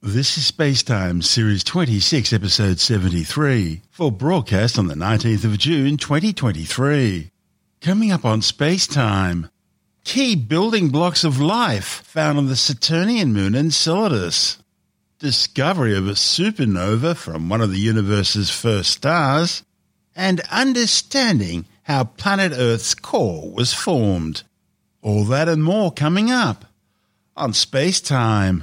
This is Spacetime, Series 26, Episode 73, for broadcast on the 19th of June 2023. Coming up on Spacetime, key building blocks of life found on the Saturnian moon Enceladus, discovery of a supernova from one of the universe's first stars, and understanding how planet Earth's core was formed. All that and more coming up on Spacetime.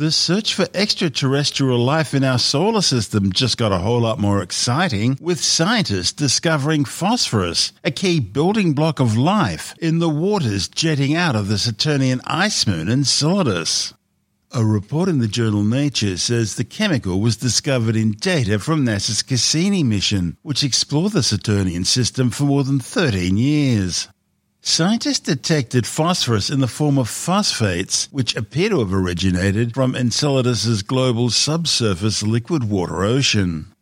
The search for extraterrestrial life in our solar system just got a whole lot more exciting with scientists discovering phosphorus, a key building block of life, in the waters jetting out of the Saturnian ice moon Enceladus. A report in the journal Nature says the chemical was discovered in data from NASA's Cassini mission, which explored the Saturnian system for more than 13 years. Scientists detected phosphorus in the form of phosphates, which appear to have originated from Enceladus's global subsurface liquid water ocean.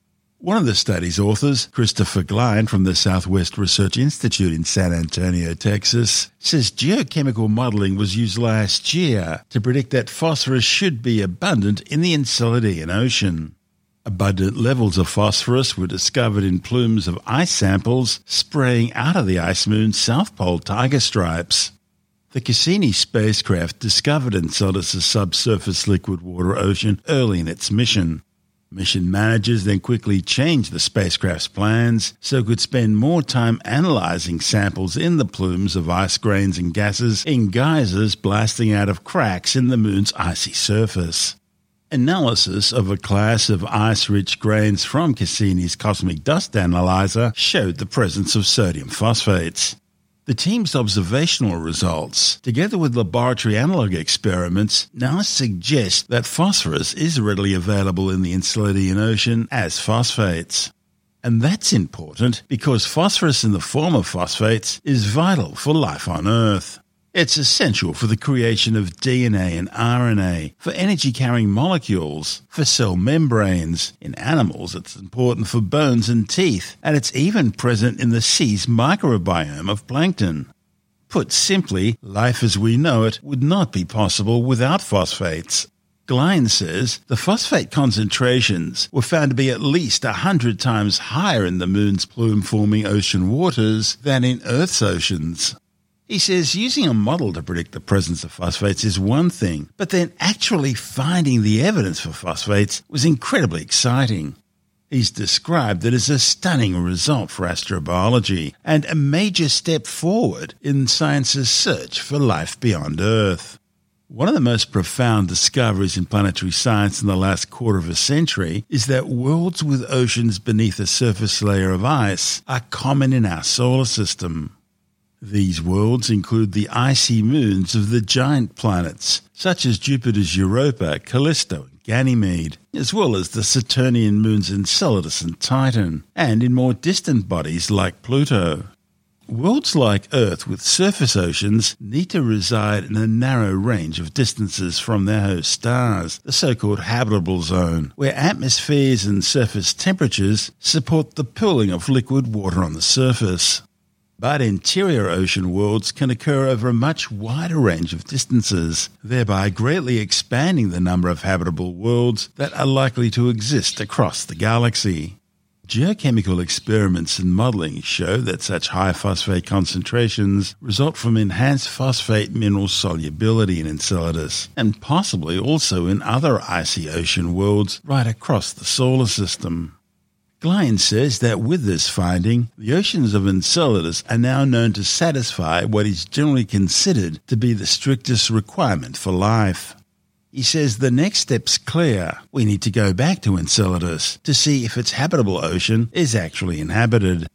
One of the study's authors, Christopher Glein from the Southwest Research Institute in San Antonio, Texas, says geochemical modeling was used last year to predict that phosphorus should be abundant in the Enceladian Ocean. Abundant levels of phosphorus were discovered in plumes of ice samples spraying out of the ice moon's South Pole tiger stripes. The Cassini spacecraft discovered Enceladus' subsurface liquid water ocean early in its mission. Mission managers then quickly changed the spacecraft's plans so it could spend more time analyzing samples in the plumes of ice grains and gases in geysers blasting out of cracks in the moon's icy surface. Analysis of a class of ice rich grains from Cassini's cosmic dust analyzer showed the presence of sodium phosphates. The team's observational results, together with laboratory analog experiments, now suggest that phosphorus is readily available in the Enceladian Ocean as phosphates. And that's important because phosphorus in the form of phosphates is vital for life on Earth. It's essential for the creation of DNA and RNA, for energy carrying molecules, for cell membranes. In animals, it's important for bones and teeth, and it's even present in the sea's microbiome of plankton. Put simply, life as we know it would not be possible without phosphates. Glein says the phosphate concentrations were found to be at least a hundred times higher in the moon's plume forming ocean waters than in Earth's oceans. He says using a model to predict the presence of phosphates is one thing, but then actually finding the evidence for phosphates was incredibly exciting. He's described it as a stunning result for astrobiology and a major step forward in science's search for life beyond Earth. One of the most profound discoveries in planetary science in the last quarter of a century is that worlds with oceans beneath a surface layer of ice are common in our solar system. These worlds include the icy moons of the giant planets, such as Jupiter's Europa, Callisto, and Ganymede, as well as the Saturnian moons Enceladus and Titan, and in more distant bodies like Pluto. Worlds like Earth with surface oceans need to reside in a narrow range of distances from their host stars, the so called habitable zone, where atmospheres and surface temperatures support the pooling of liquid water on the surface. But interior ocean worlds can occur over a much wider range of distances, thereby greatly expanding the number of habitable worlds that are likely to exist across the galaxy. Geochemical experiments and modeling show that such high phosphate concentrations result from enhanced phosphate mineral solubility in Enceladus, and possibly also in other icy ocean worlds right across the solar system. Glein says that with this finding, the oceans of Enceladus are now known to satisfy what is generally considered to be the strictest requirement for life. He says the next step's clear. We need to go back to Enceladus to see if its habitable ocean is actually inhabited.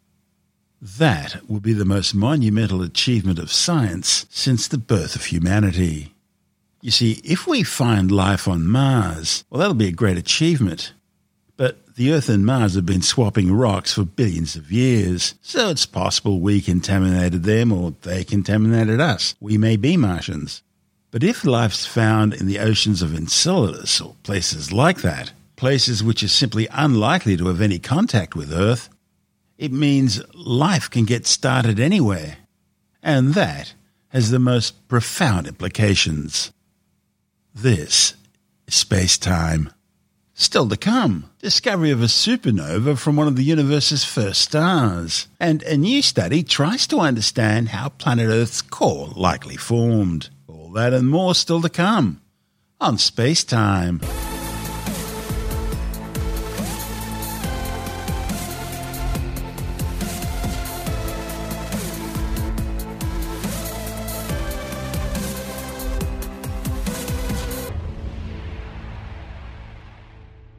That will be the most monumental achievement of science since the birth of humanity. You see, if we find life on Mars, well, that'll be a great achievement. But the Earth and Mars have been swapping rocks for billions of years, so it's possible we contaminated them or they contaminated us. We may be Martians. But if life's found in the oceans of Enceladus or places like that, places which are simply unlikely to have any contact with Earth, it means life can get started anywhere. And that has the most profound implications. This is space time. Still to come, discovery of a supernova from one of the universe's first stars. And a new study tries to understand how planet Earth's core likely formed. All that and more still to come on Space Time.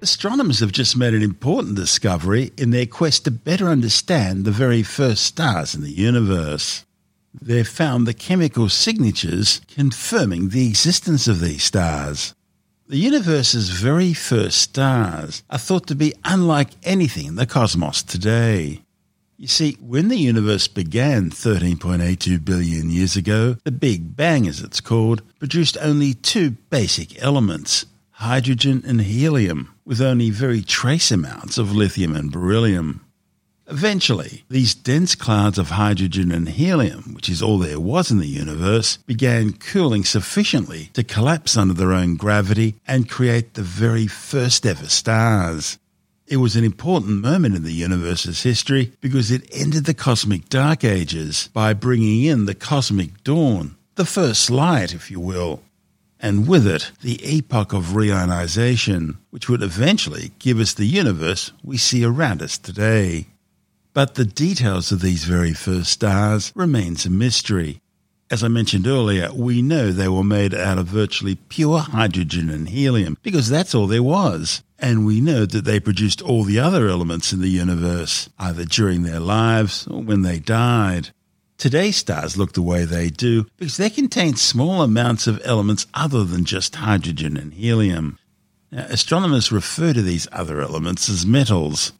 Astronomers have just made an important discovery in their quest to better understand the very first stars in the universe. They've found the chemical signatures confirming the existence of these stars. The universe's very first stars are thought to be unlike anything in the cosmos today. You see, when the universe began 13.82 billion years ago, the Big Bang, as it's called, produced only two basic elements hydrogen and helium with only very trace amounts of lithium and beryllium. Eventually, these dense clouds of hydrogen and helium, which is all there was in the universe, began cooling sufficiently to collapse under their own gravity and create the very first ever stars. It was an important moment in the universe's history because it ended the cosmic dark ages by bringing in the cosmic dawn, the first light, if you will and with it the epoch of reionization, which would eventually give us the universe we see around us today. But the details of these very first stars remains a mystery. As I mentioned earlier, we know they were made out of virtually pure hydrogen and helium because that's all there was. And we know that they produced all the other elements in the universe, either during their lives or when they died. Today's stars look the way they do because they contain small amounts of elements other than just hydrogen and helium. Now, astronomers refer to these other elements as metals,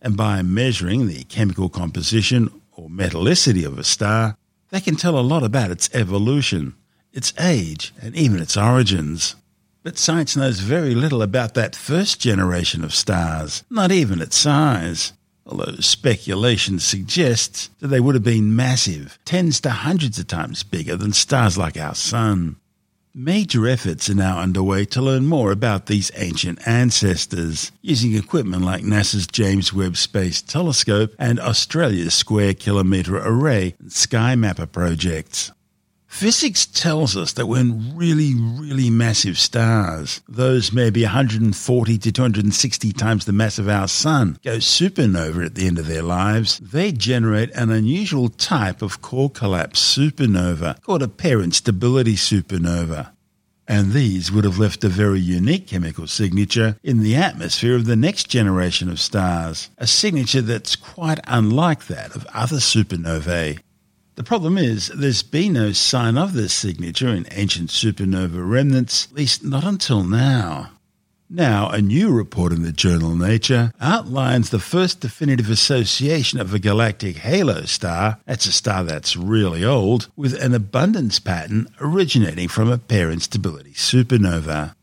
and by measuring the chemical composition or metallicity of a star, they can tell a lot about its evolution, its age, and even its origins. But science knows very little about that first generation of stars, not even its size although speculation suggests that they would have been massive, tens to hundreds of times bigger than stars like our Sun. Major efforts are now underway to learn more about these ancient ancestors, using equipment like NASA's James Webb Space Telescope and Australia's Square Kilometre Array and Sky Mapper projects. Physics tells us that when really, really massive stars, those maybe 140 to 260 times the mass of our Sun, go supernova at the end of their lives, they generate an unusual type of core collapse supernova called a pair instability supernova. And these would have left a very unique chemical signature in the atmosphere of the next generation of stars, a signature that's quite unlike that of other supernovae. The problem is, there's been no sign of this signature in ancient supernova remnants, at least not until now. Now, a new report in the journal Nature outlines the first definitive association of a galactic halo star, that's a star that's really old, with an abundance pattern originating from a pair instability supernova.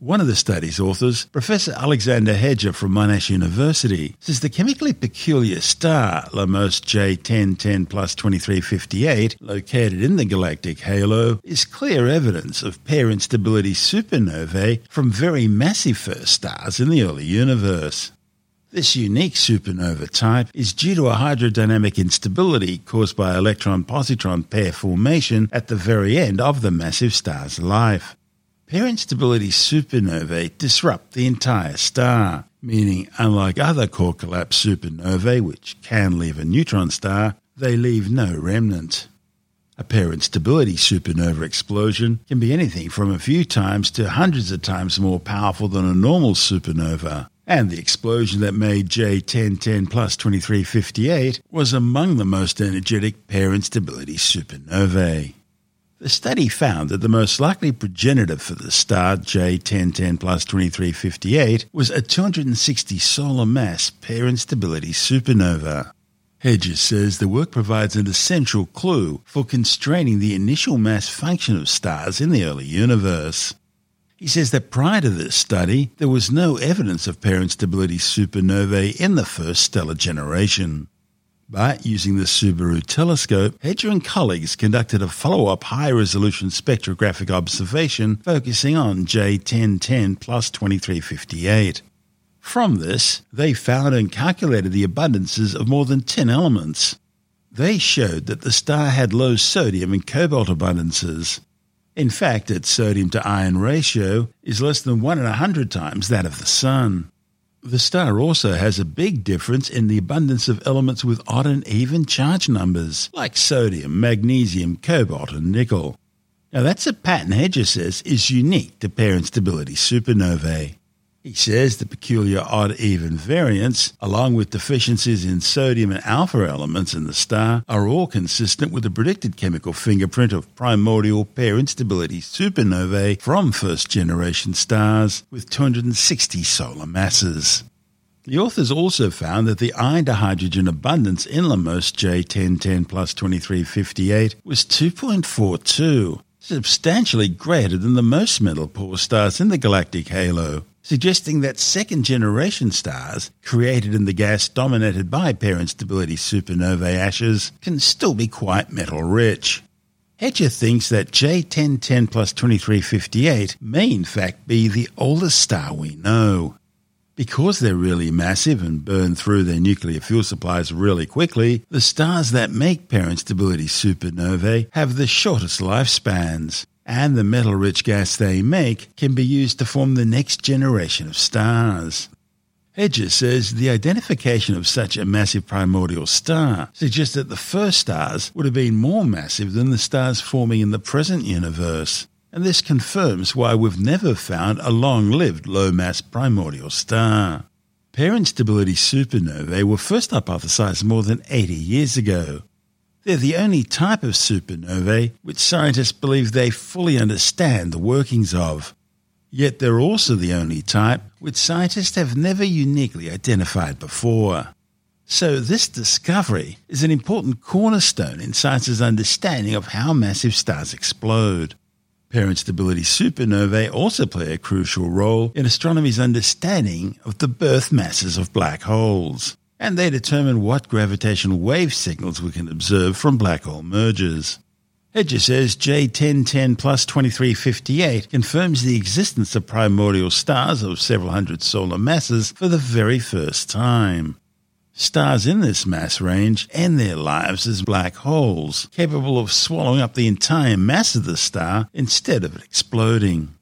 One of the study's authors, Professor Alexander Heger from Monash University, says the chemically peculiar star LAMOST J1010 plus 2358, located in the galactic halo, is clear evidence of pair instability supernovae from very massive first stars in the early universe. This unique supernova type is due to a hydrodynamic instability caused by electron positron pair formation at the very end of the massive star's life. Pair instability supernovae disrupt the entire star, meaning, unlike other core collapse supernovae, which can leave a neutron star, they leave no remnant. A pair instability supernova explosion can be anything from a few times to hundreds of times more powerful than a normal supernova. And the explosion that made J1010 plus 2358 was among the most energetic pair instability supernovae. The study found that the most likely progenitor for the star J1010 plus 2358 was a 260 solar mass pair instability supernova. Hedges says the work provides an essential clue for constraining the initial mass function of stars in the early universe. He says that prior to this study, there was no evidence of pair instability supernovae in the first stellar generation. But using the Subaru telescope, Heger and colleagues conducted a follow up high resolution spectrographic observation focusing on J1010 plus 2358. From this, they found and calculated the abundances of more than 10 elements. They showed that the star had low sodium and cobalt abundances. In fact, its sodium to iron ratio is less than 1 in a 100 times that of the Sun. The star also has a big difference in the abundance of elements with odd and even charge numbers, like sodium, magnesium, cobalt, and nickel. Now, that's a pattern Heger says is unique to pair instability supernovae. He says the peculiar odd even variants, along with deficiencies in sodium and alpha elements in the star, are all consistent with the predicted chemical fingerprint of primordial pair instability supernovae from first generation stars with 260 solar masses. The authors also found that the iron to hydrogen abundance in LAMOST J1010 plus 2358 was 2.42, substantially greater than the most metal poor stars in the galactic halo suggesting that second generation stars created in the gas dominated by pair instability supernovae ashes can still be quite metal rich. Heger thinks that J1010 plus 2358 may in fact be the oldest star we know. Because they're really massive and burn through their nuclear fuel supplies really quickly, the stars that make pair instability supernovae have the shortest lifespans and the metal rich gas they make can be used to form the next generation of stars. Hedges says the identification of such a massive primordial star suggests that the first stars would have been more massive than the stars forming in the present universe, and this confirms why we've never found a long lived low mass primordial star. Pair instability supernovae were first hypothesized more than 80 years ago, they're the only type of supernovae which scientists believe they fully understand the workings of. Yet they're also the only type which scientists have never uniquely identified before. So, this discovery is an important cornerstone in science's understanding of how massive stars explode. Pair instability supernovae also play a crucial role in astronomy's understanding of the birth masses of black holes and they determine what gravitational wave signals we can observe from black hole mergers. Heger says J1010 plus 2358 confirms the existence of primordial stars of several hundred solar masses for the very first time. Stars in this mass range end their lives as black holes, capable of swallowing up the entire mass of the star instead of exploding.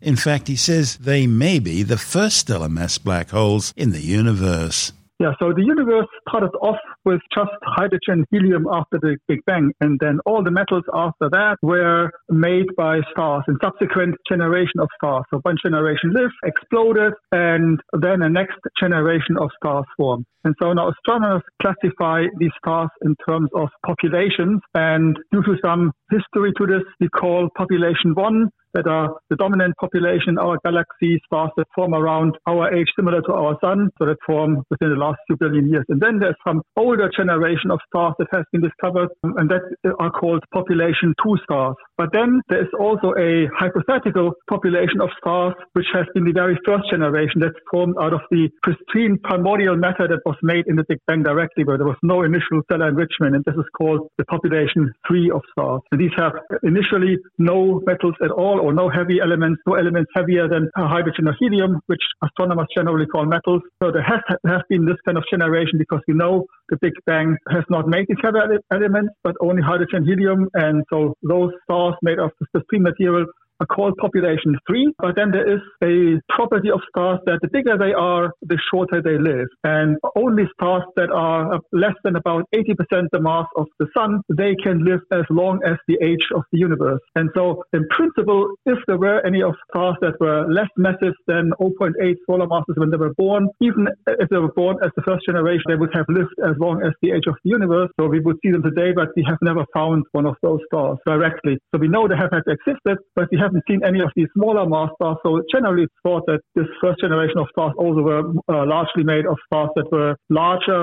In fact, he says they may be the first stellar mass black holes in the universe. Yeah, so the universe started off with just hydrogen, helium after the Big Bang, and then all the metals after that were made by stars and subsequent generation of stars. So one generation lived, exploded, and then a next generation of stars formed. And so now astronomers classify these stars in terms of populations, and due to some history to this, we call population one that are the dominant population in our galaxy, stars that form around our age, similar to our sun, so that form within the last few billion years. And then there's some older generation of stars that has been discovered, and that are called population two stars. But then there is also a hypothetical population of stars, which has been the very first generation that formed out of the pristine primordial matter that was made in the Big Bang directly, where there was no initial stellar enrichment, and this is called the population three of stars. And these have initially no metals at all or no heavy elements, no elements heavier than uh, hydrogen or helium, which astronomers generally call metals. So there has, has been this kind of generation because we know the Big Bang has not made these heavy elements, but only hydrogen, helium. And so those stars made of the pristine material are called population three, but then there is a property of stars that the bigger they are, the shorter they live. And only stars that are less than about 80% the mass of the sun, they can live as long as the age of the universe. And so in principle, if there were any of stars that were less massive than 0.8 solar masses when they were born, even if they were born as the first generation, they would have lived as long as the age of the universe. So we would see them today, but we have never found one of those stars directly. So we know they have existed, but we haven't seen any of these smaller mass stars. So generally it's thought that this first generation of stars also were uh, largely made of stars that were larger,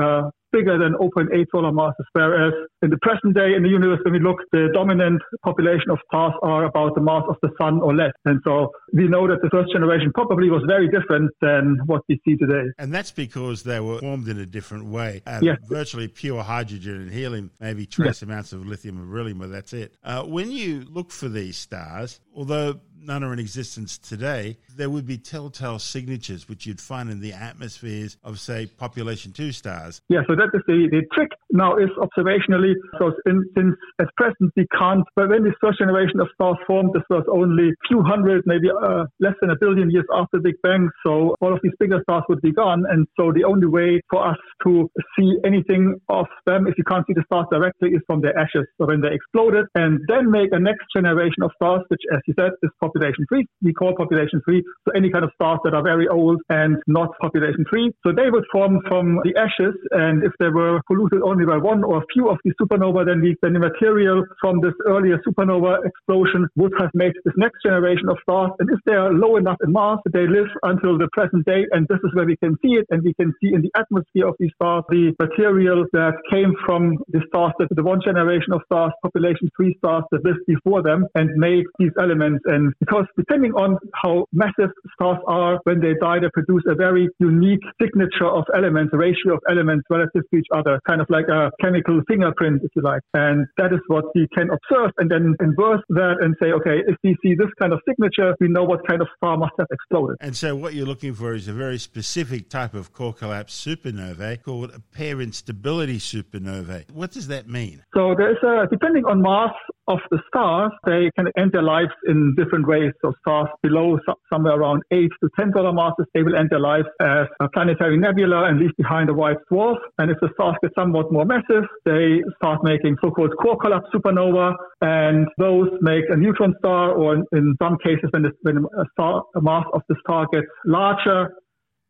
uh, bigger than 0.8 solar masses, whereas in the present day in the universe, when we look, the dominant population of stars are about the mass of the sun or less. And so we know that the first generation probably was very different than what we see today. And that's because they were formed in a different way. Uh, yes. Virtually pure hydrogen and helium, maybe trace yes. amounts of lithium and beryllium, but that's it. Uh, when you look for these stars, although none are in existence today, there would be telltale signatures which you'd find in the atmospheres of, say, population two stars. Yeah, so that is the, the trick now is observationally. So in, since at present we can't, but when this first generation of stars formed, this was only few hundred, maybe uh, less than a billion years after the Big Bang. So all of these bigger stars would be gone. And so the only way for us to see anything of them, if you can't see the stars directly, is from their ashes. So when they exploded and then make a next generation of stars, which as you said is population three, we call population three. So any kind of stars that are very old and not population three. So they would form from the ashes. And if they were polluted only by one or a few of these supernova, then the, then the material from this earlier supernova explosion would have made this next generation of stars. And if they are low enough in mass, they live until the present day. And this is where we can see it. And we can see in the atmosphere of these stars the material that came from the stars, that the one generation of stars, population three stars that lived before them and made these elements. And because depending on how massive stars are when they die, they produce a very unique signature of elements, a ratio of elements relative to each other, kind of like a chemical fingerprint, if you like. And that is what we can observe and then inverse that and say, okay, if we see this kind of signature, we know what kind of star must have exploded. And so what you're looking for is a very specific type of core collapse supernovae called a pair instability supernovae. What does that mean? So there's a, depending on mass of the stars, they can end their lives in different ways. So stars below somewhere around 8 to 10 solar masses, they will end their life as a planetary nebula and leave behind a white dwarf. And if the stars get somewhat more massive, they start making so-called core collapse supernova, and those make a neutron star, or in some cases, when, the, when a, star, a mass of the star gets larger,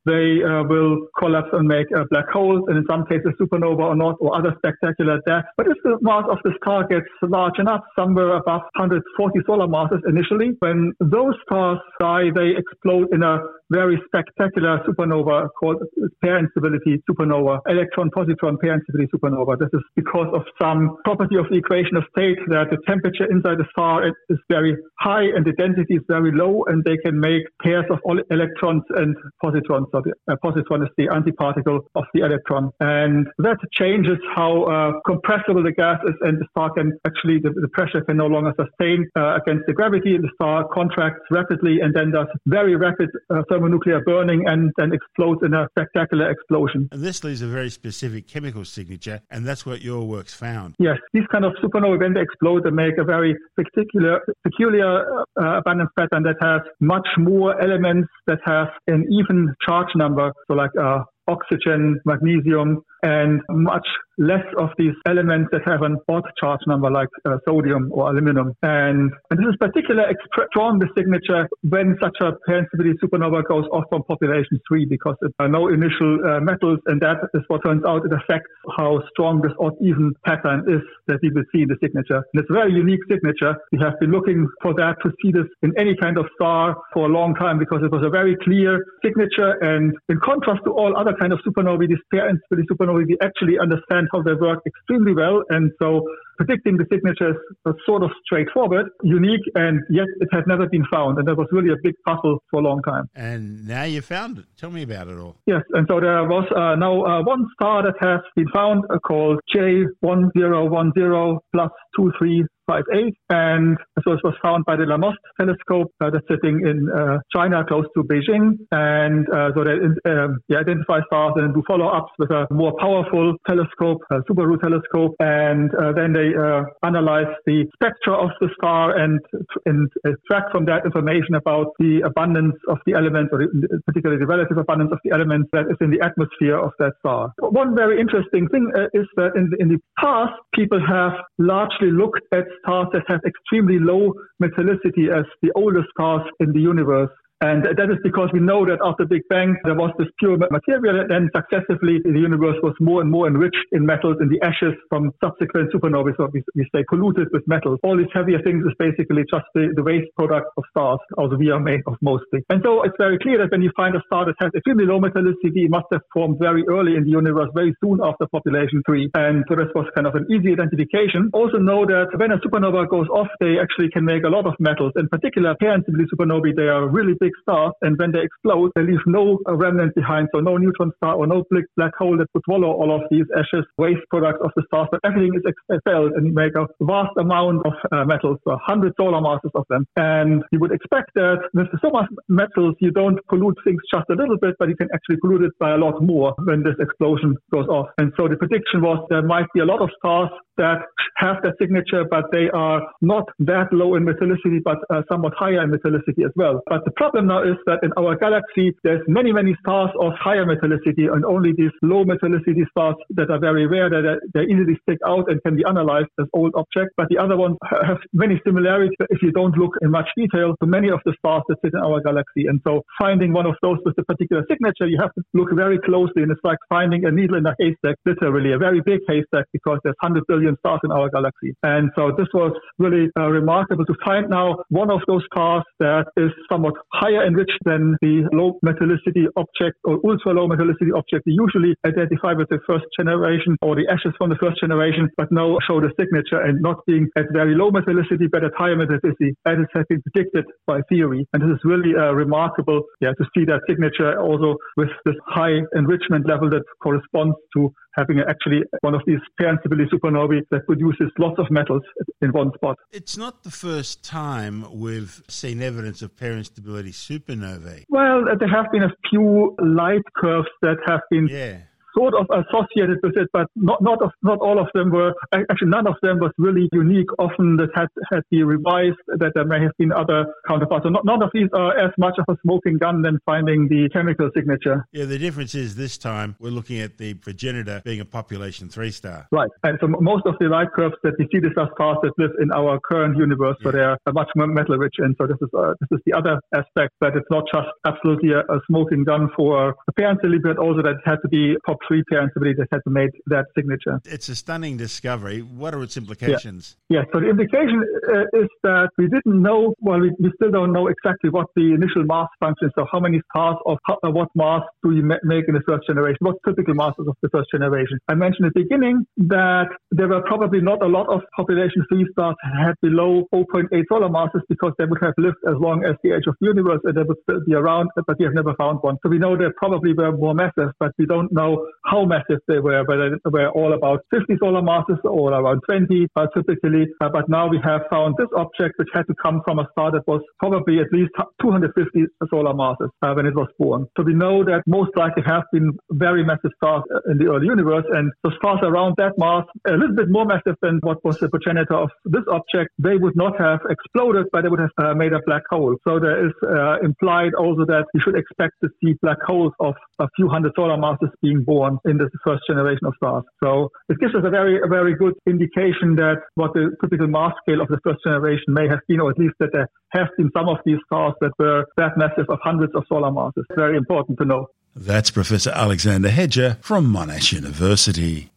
they uh, will collapse and make uh, black holes, and in some cases supernova or not, or other spectacular deaths. But if the mass of the star gets large enough, somewhere above 140 solar masses initially, when those stars die, they explode in a very spectacular supernova called pair instability supernova, electron-positron pair instability supernova. This is because of some property of the equation of state that the temperature inside the star is very high and the density is very low, and they can make pairs of electrons and positrons. So the uh, positron is the antiparticle of the electron. And that changes how uh, compressible the gas is, and the star can actually, the, the pressure can no longer sustain uh, against the gravity, and the star contracts rapidly and then does very rapid uh, thermonuclear burning and then explodes in a spectacular explosion. And this leaves a very specific chemical signature, and that's what your work's found. Yes, these kind of supernovae, when they explode, they make a very particular, peculiar uh, abundance pattern that has much more elements that have an even charge number, so like uh, oxygen, magnesium, and much less of these elements that have an odd charge number like uh, sodium or aluminum. And, and this is particularly strong, the signature, when such a pair instability supernova goes off from population 3 because there are no initial uh, metals and that is what turns out it affects how strong this odd even pattern is that we will see in the signature. And it's a very unique signature. We have been looking for that to see this in any kind of star for a long time because it was a very clear signature and in contrast to all other kind of supernovae, these pair instability supernovae, we actually understand how they work extremely well. And so predicting the signatures was sort of straightforward, unique, and yet it had never been found. And that was really a big puzzle for a long time. And now you found it. Tell me about it all. Yes. And so there was uh, now uh, one star that has been found uh, called J1010 plus 2358. And so it was found by the LAMOST telescope uh, that's sitting in uh, China, close to Beijing. And uh, so they, um, they identify stars and do follow-ups with a more powerful telescope, a Subaru telescope. And uh, then they they uh, analyze the spectra of the star and, and extract from that information about the abundance of the elements, or particularly the relative abundance of the elements that is in the atmosphere of that star. One very interesting thing uh, is that in the, in the past, people have largely looked at stars that have extremely low metallicity as the oldest stars in the universe. And that is because we know that after Big Bang, there was this pure material, and then successively the universe was more and more enriched in metals in the ashes from subsequent supernovae, so we, we say polluted with metals. All these heavier things is basically just the, the waste product of stars, also we are made of mostly. And so it's very clear that when you find a star that has extremely low metallicity, it must have formed very early in the universe, very soon after population three. And so this was kind of an easy identification. Also know that when a supernova goes off, they actually can make a lot of metals. In particular, parent supernovae, they are really big big stars, and when they explode, they leave no remnant behind, so no neutron star or no big black hole that would swallow all of these ashes, waste products of the stars, but everything is expelled and you make a vast amount of uh, metals, so 100 solar masses of them. And you would expect that with so much metals, you don't pollute things just a little bit, but you can actually pollute it by a lot more when this explosion goes off. And so the prediction was there might be a lot of stars that have that signature, but they are not that low in metallicity, but uh, somewhat higher in metallicity as well. But the problem now is that in our galaxy, there's many, many stars of higher metallicity and only these low metallicity stars that are very rare, that they easily stick out and can be analyzed as old objects. But the other ones have many similarities if you don't look in much detail to many of the stars that sit in our galaxy. And so finding one of those with a particular signature, you have to look very closely. And it's like finding a needle in a haystack, literally a very big haystack because there's 100 billion stars in our galaxy. And so this was really uh, remarkable to find now one of those stars that is somewhat higher enriched than the low metallicity object or ultra low metallicity object we usually identify with the first generation or the ashes from the first generation, but now show the signature and not being at very low metallicity, but at higher metallicity as it has been predicted by theory. And this is really uh, remarkable yeah, to see that signature also with this high enrichment level that corresponds to having actually one of these pair instability supernovae that produces lots of metals in one spot. It's not the first time we've seen evidence of pair instability supernovae. Well, there have been a few light curves that have been yeah sort of associated with it, but not not of, not all of them were actually none of them was really unique. Often that had had been revised. That there may have been other counterparts. So not, none of these are as much of a smoking gun than finding the chemical signature. Yeah, the difference is this time we're looking at the progenitor being a population three star. Right, and so most of the light curves that we see these are stars that live in our current universe, yeah. so they are much more metal rich. And so this is uh, this is the other aspect that it's not just absolutely a, a smoking gun for apparently, but also that it had to be pop three parents, somebody that has made that signature. It's a stunning discovery. What are its implications? Yeah, yeah so the implication uh, is that we didn't know, well, we, we, still don't know exactly what the initial mass function is. So how many stars of how, uh, what mass do you ma- make in the first generation? What typical masses of the first generation? I mentioned at the beginning that there were probably not a lot of population three stars had below 0.8 solar masses because they would have lived as long as the age of the universe and they would still be around, but we have never found one. So we know there probably were more massive, but we don't know how massive they were, whether they were all about 50 solar masses or around 20 uh, typically. Uh, but now we have found this object which had to come from a star that was probably at least 250 solar masses uh, when it was born. So we know that most likely have been very massive stars uh, in the early universe, and the stars around that mass, a little bit more massive than what was the progenitor of this object, they would not have exploded, but they would have uh, made a black hole. So there is uh, implied also that we should expect to see black holes of a few hundred solar masses being born in the first generation of stars. So it gives us a very, a very good indication that what the typical mass scale of the first generation may have been, or at least that there have been some of these stars that were that massive of hundreds of solar masses. Very important to know. That's Professor Alexander Heger from Monash University.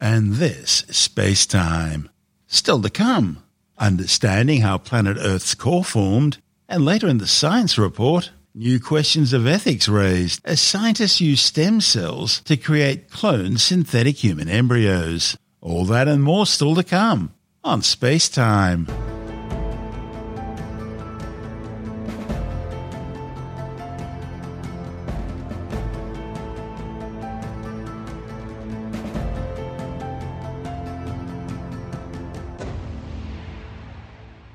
And this Space Time. Still to come, understanding how planet Earth's core formed, and later in the science report, New questions of ethics raised as scientists use stem cells to create cloned synthetic human embryos. All that and more still to come on Space Time.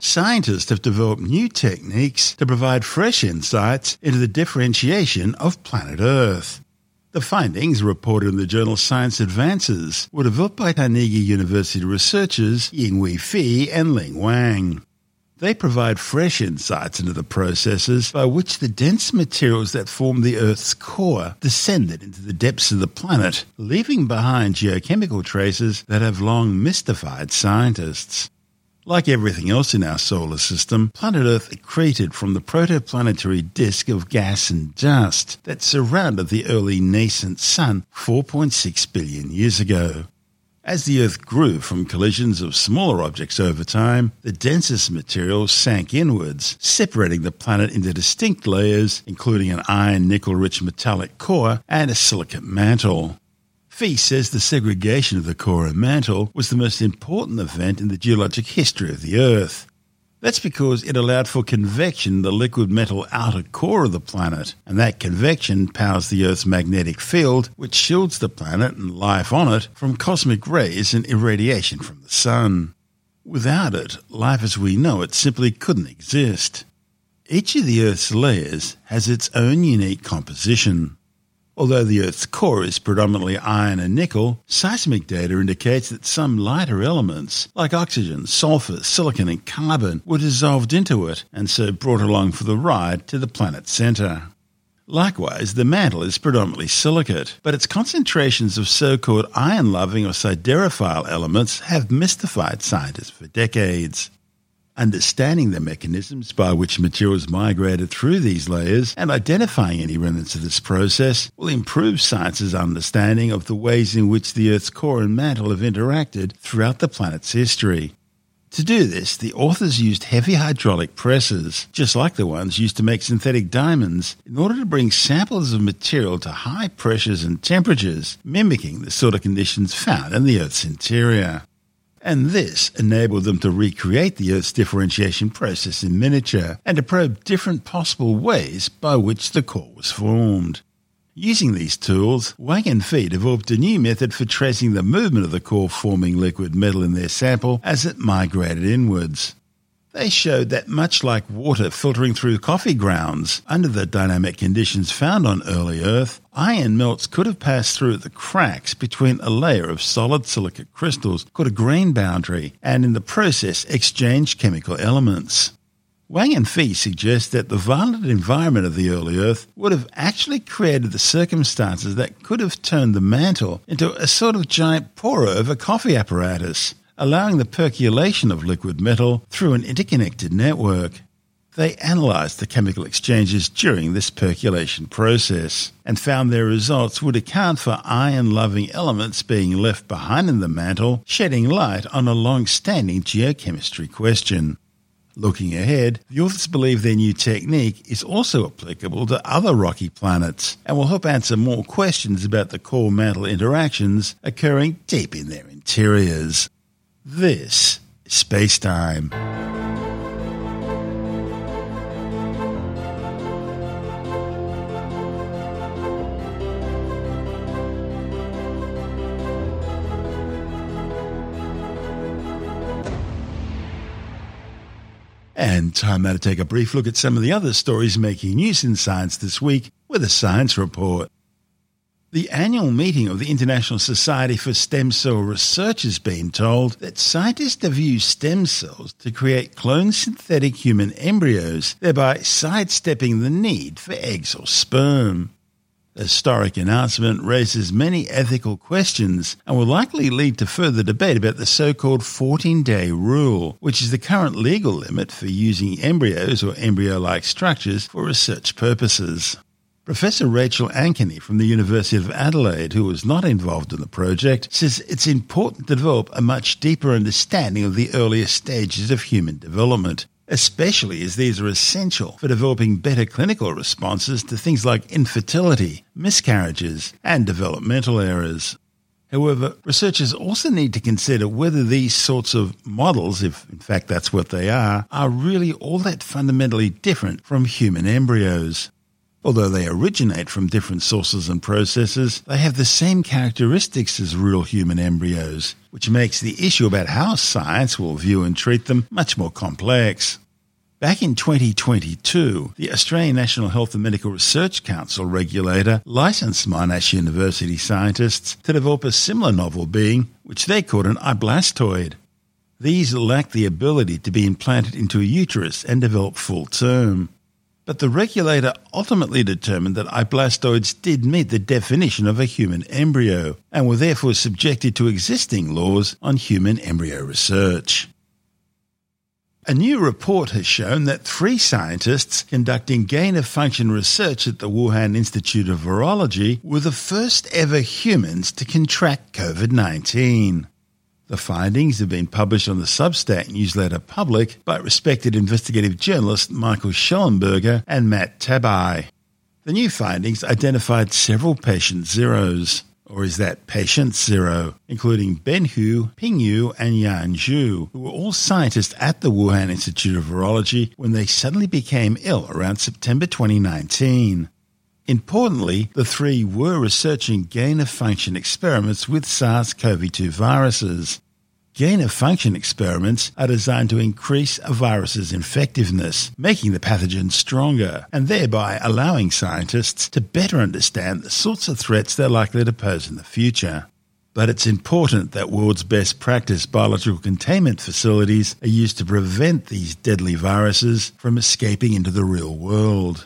Scientists have developed new techniques to provide fresh insights into the differentiation of planet Earth. The findings, reported in the journal Science Advances, were developed by Carnegie University researchers Yingwei Fei and Ling Wang. They provide fresh insights into the processes by which the dense materials that form the Earth's core descended into the depths of the planet, leaving behind geochemical traces that have long mystified scientists. Like everything else in our solar system, planet Earth accreted from the protoplanetary disk of gas and dust that surrounded the early nascent Sun 4.6 billion years ago. As the Earth grew from collisions of smaller objects over time, the densest materials sank inwards, separating the planet into distinct layers, including an iron nickel rich metallic core and a silicate mantle. Fei says the segregation of the core and mantle was the most important event in the geologic history of the Earth. That's because it allowed for convection in the liquid metal outer core of the planet, and that convection powers the Earth's magnetic field, which shields the planet and life on it from cosmic rays and irradiation from the Sun. Without it, life as we know it simply couldn't exist. Each of the Earth's layers has its own unique composition. Although the Earth's core is predominantly iron and nickel, seismic data indicates that some lighter elements, like oxygen, sulfur, silicon, and carbon, were dissolved into it and so brought along for the ride to the planet's centre. Likewise, the mantle is predominantly silicate, but its concentrations of so called iron loving or siderophile elements have mystified scientists for decades. Understanding the mechanisms by which materials migrated through these layers and identifying any remnants of this process will improve science's understanding of the ways in which the Earth's core and mantle have interacted throughout the planet's history. To do this, the authors used heavy hydraulic presses, just like the ones used to make synthetic diamonds, in order to bring samples of material to high pressures and temperatures, mimicking the sort of conditions found in the Earth's interior and this enabled them to recreate the Earth's differentiation process in miniature and to probe different possible ways by which the core was formed. Using these tools, Wang and Fei developed a new method for tracing the movement of the core forming liquid metal in their sample as it migrated inwards. They showed that much like water filtering through coffee grounds, under the dynamic conditions found on early Earth, iron melts could have passed through the cracks between a layer of solid silicate crystals called a grain boundary, and in the process exchanged chemical elements. Wang and Fei suggest that the violent environment of the early Earth would have actually created the circumstances that could have turned the mantle into a sort of giant of a coffee apparatus allowing the percolation of liquid metal through an interconnected network. They analysed the chemical exchanges during this percolation process and found their results would account for iron loving elements being left behind in the mantle, shedding light on a long standing geochemistry question. Looking ahead, the authors believe their new technique is also applicable to other rocky planets and will help answer more questions about the core mantle interactions occurring deep in their interiors. This is Space Time. And time now to take a brief look at some of the other stories making news in science this week with a science report. The annual meeting of the International Society for Stem Cell Research has been told that scientists have used stem cells to create cloned synthetic human embryos, thereby sidestepping the need for eggs or sperm. The historic announcement raises many ethical questions and will likely lead to further debate about the so called 14 day rule, which is the current legal limit for using embryos or embryo like structures for research purposes. Professor Rachel Ankeny from the University of Adelaide, who was not involved in the project, says it's important to develop a much deeper understanding of the earlier stages of human development, especially as these are essential for developing better clinical responses to things like infertility, miscarriages, and developmental errors. However, researchers also need to consider whether these sorts of models, if in fact that's what they are, are really all that fundamentally different from human embryos. Although they originate from different sources and processes, they have the same characteristics as real human embryos, which makes the issue about how science will view and treat them much more complex. Back in 2022, the Australian National Health and Medical Research Council regulator licensed Monash University scientists to develop a similar novel being, which they called an iblastoid. These lack the ability to be implanted into a uterus and develop full term. But the regulator ultimately determined that iblastoids did meet the definition of a human embryo and were therefore subjected to existing laws on human embryo research. A new report has shown that three scientists conducting gain of function research at the Wuhan Institute of Virology were the first ever humans to contract COVID 19. The findings have been published on the Substack newsletter Public by respected investigative journalists Michael Shellenberger and Matt Taibbi. The new findings identified several patient zeros or is that patient zero, including Ben Hu, Ping Yu, and Yan Zhu, who were all scientists at the Wuhan Institute of Virology when they suddenly became ill around September 2019. Importantly, the three were researching gain of function experiments with SARS CoV 2 viruses. Gain of function experiments are designed to increase a virus's infectiveness, making the pathogen stronger, and thereby allowing scientists to better understand the sorts of threats they're likely to pose in the future. But it's important that world's best practice biological containment facilities are used to prevent these deadly viruses from escaping into the real world.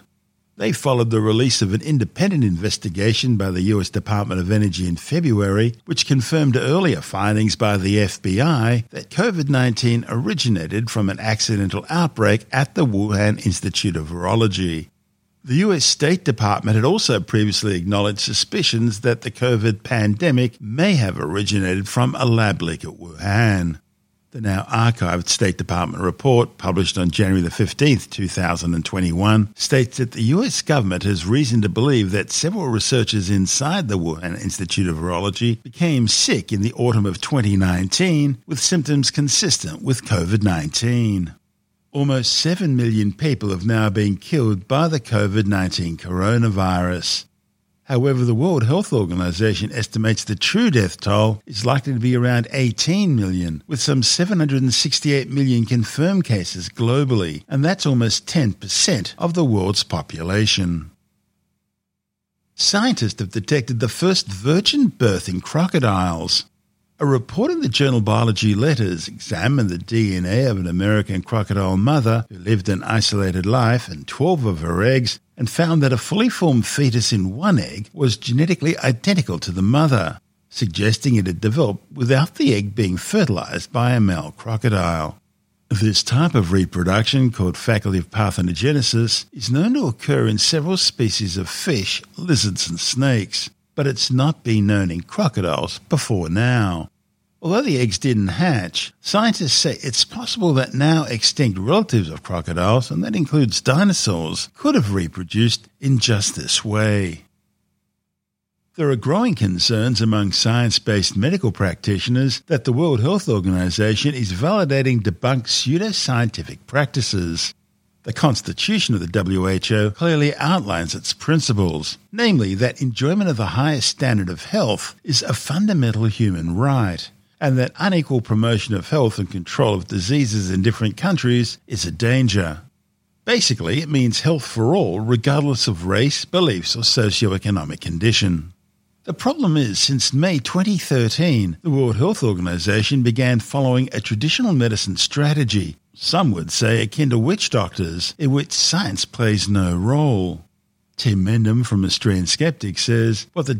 They followed the release of an independent investigation by the US Department of Energy in February, which confirmed earlier findings by the FBI that COVID 19 originated from an accidental outbreak at the Wuhan Institute of Virology. The US State Department had also previously acknowledged suspicions that the COVID pandemic may have originated from a lab leak at Wuhan. The now archived State Department report, published on January the 15th, 2021, states that the US government has reason to believe that several researchers inside the Wuhan Institute of Virology became sick in the autumn of 2019 with symptoms consistent with COVID 19. Almost 7 million people have now been killed by the COVID 19 coronavirus. However, the World Health Organization estimates the true death toll is likely to be around 18 million, with some 768 million confirmed cases globally, and that's almost 10% of the world's population. Scientists have detected the first virgin birth in crocodiles. A report in the journal Biology Letters examined the DNA of an American crocodile mother who lived an isolated life and 12 of her eggs and found that a fully formed fetus in one egg was genetically identical to the mother, suggesting it had developed without the egg being fertilized by a male crocodile. This type of reproduction, called facultative parthenogenesis, is known to occur in several species of fish, lizards, and snakes, but it's not been known in crocodiles before now. Although the eggs didn't hatch, scientists say it's possible that now extinct relatives of crocodiles, and that includes dinosaurs, could have reproduced in just this way. There are growing concerns among science based medical practitioners that the World Health Organization is validating debunked pseudoscientific practices. The constitution of the WHO clearly outlines its principles, namely that enjoyment of the highest standard of health is a fundamental human right and that unequal promotion of health and control of diseases in different countries is a danger. Basically, it means health for all, regardless of race, beliefs, or socio-economic condition. The problem is, since May 2013, the World Health Organization began following a traditional medicine strategy, some would say akin to witch doctors, in which science plays no role. Tim Mendham from Australian Skeptics says what the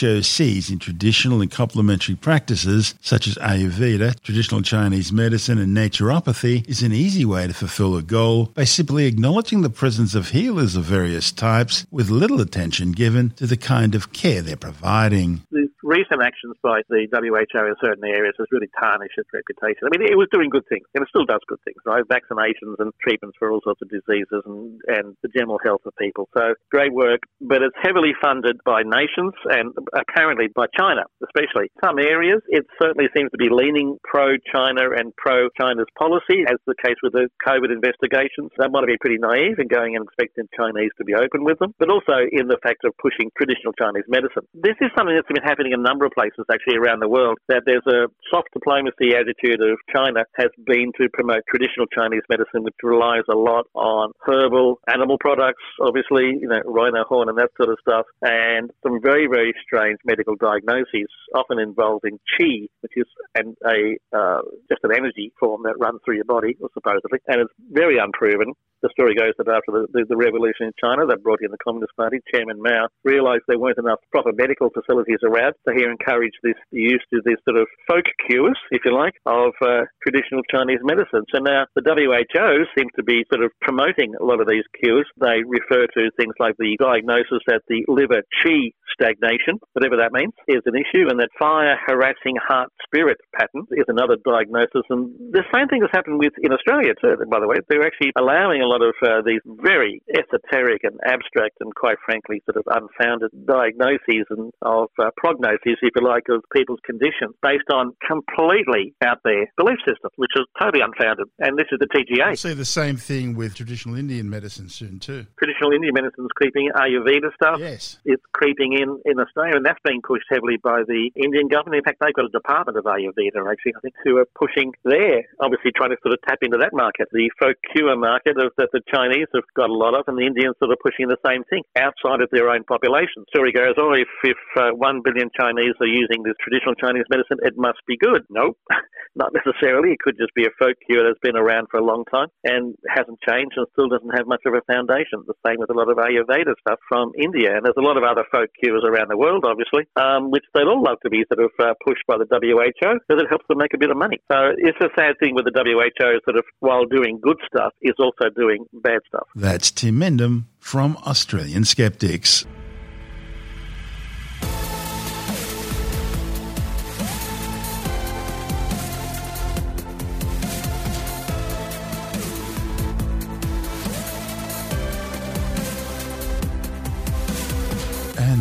WHO sees in traditional and complementary practices, such as Ayurveda, traditional Chinese medicine, and naturopathy, is an easy way to fulfill a goal by simply acknowledging the presence of healers of various types with little attention given to the kind of care they're providing. Recent actions by the WHO in certain areas has really tarnished its reputation. I mean, it was doing good things, and it still does good things, right? Vaccinations and treatments for all sorts of diseases and, and the general health of people. So great work, but it's heavily funded by nations and uh, currently by China, especially. Some areas, it certainly seems to be leaning pro-China and pro-China's policy, as the case with the COVID investigations. That might have been pretty naive in going and expecting Chinese to be open with them, but also in the fact of pushing traditional Chinese medicine. This is something that's been happening a number of places actually around the world that there's a soft diplomacy attitude of China has been to promote traditional Chinese medicine, which relies a lot on herbal animal products, obviously, you know, rhino horn and that sort of stuff, and some very, very strange medical diagnoses, often involving qi, which is an, a uh, just an energy form that runs through your body, supposedly, and it's very unproven. The story goes that after the, the, the revolution in China, that brought in the Communist Party, Chairman Mao realised there weren't enough proper medical facilities around, so he encouraged this use of these sort of folk cures, if you like, of uh, traditional Chinese medicine. So now the WHO seems to be sort of promoting a lot of these cures. They refer to things like the diagnosis that the liver qi stagnation, whatever that means, is an issue, and that fire harassing heart spirit pattern is another diagnosis. And the same thing has happened with in Australia too. By the way, they're actually allowing a lot of uh, these very esoteric and abstract and quite frankly sort of unfounded diagnoses and of uh, prognoses, if you like, of people's conditions based on completely out there belief systems, which is totally unfounded. And this is the TGA. We'll see the same thing with traditional Indian medicine soon too. Traditional Indian medicine is creeping Ayurveda stuff. Yes. It's creeping in in Australia, and that's being pushed heavily by the Indian government. In fact, they've got a department of Ayurveda, actually, I think, who are pushing there, obviously trying to sort of tap into that market, the folk cure market of, that the Chinese have got a lot of, and the Indians sort of pushing the same thing outside of their own population. Story goes, oh, if, if uh, one billion Chinese are using this traditional Chinese medicine, it must be good. Nope, not necessarily. It could just be a folk cure that's been around for a long time and hasn't changed and still doesn't have much of a foundation. The same with a lot of Ayurveda stuff from India. And there's a lot of other folk cures around the world, obviously, um, which they'd all love to be sort of uh, pushed by the WHO because it helps them make a bit of money. So it's a sad thing with the WHO sort of, while doing good stuff, is also doing bad stuff. That's Tim Mendham from Australian Skeptics.